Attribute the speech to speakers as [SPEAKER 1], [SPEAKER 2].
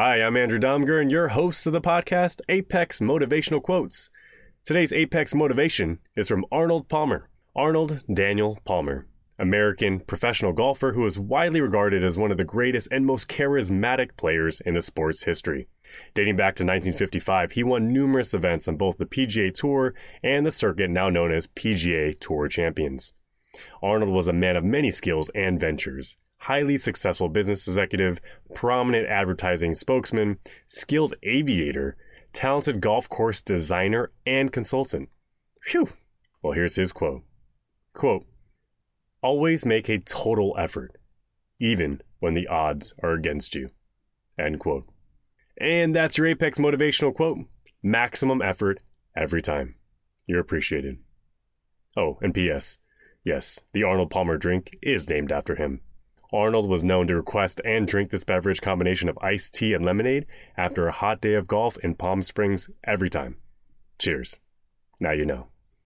[SPEAKER 1] Hi, I'm Andrew Domger, and your host of the podcast, Apex Motivational Quotes. Today's Apex Motivation is from Arnold Palmer. Arnold Daniel Palmer, American professional golfer who is widely regarded as one of the greatest and most charismatic players in the sport's history. Dating back to 1955, he won numerous events on both the PGA Tour and the circuit now known as PGA Tour Champions. Arnold was a man of many skills and ventures highly successful business executive, prominent advertising spokesman, skilled aviator, talented golf course designer, and consultant. Phew. Well, here's his quote. Quote, always make a total effort, even when the odds are against you. End quote. And that's your Apex motivational quote. Maximum effort every time. You're appreciated. Oh, and P.S. Yes, the Arnold Palmer drink is named after him. Arnold was known to request and drink this beverage combination of iced tea and lemonade after a hot day of golf in Palm Springs every time. Cheers. Now you know.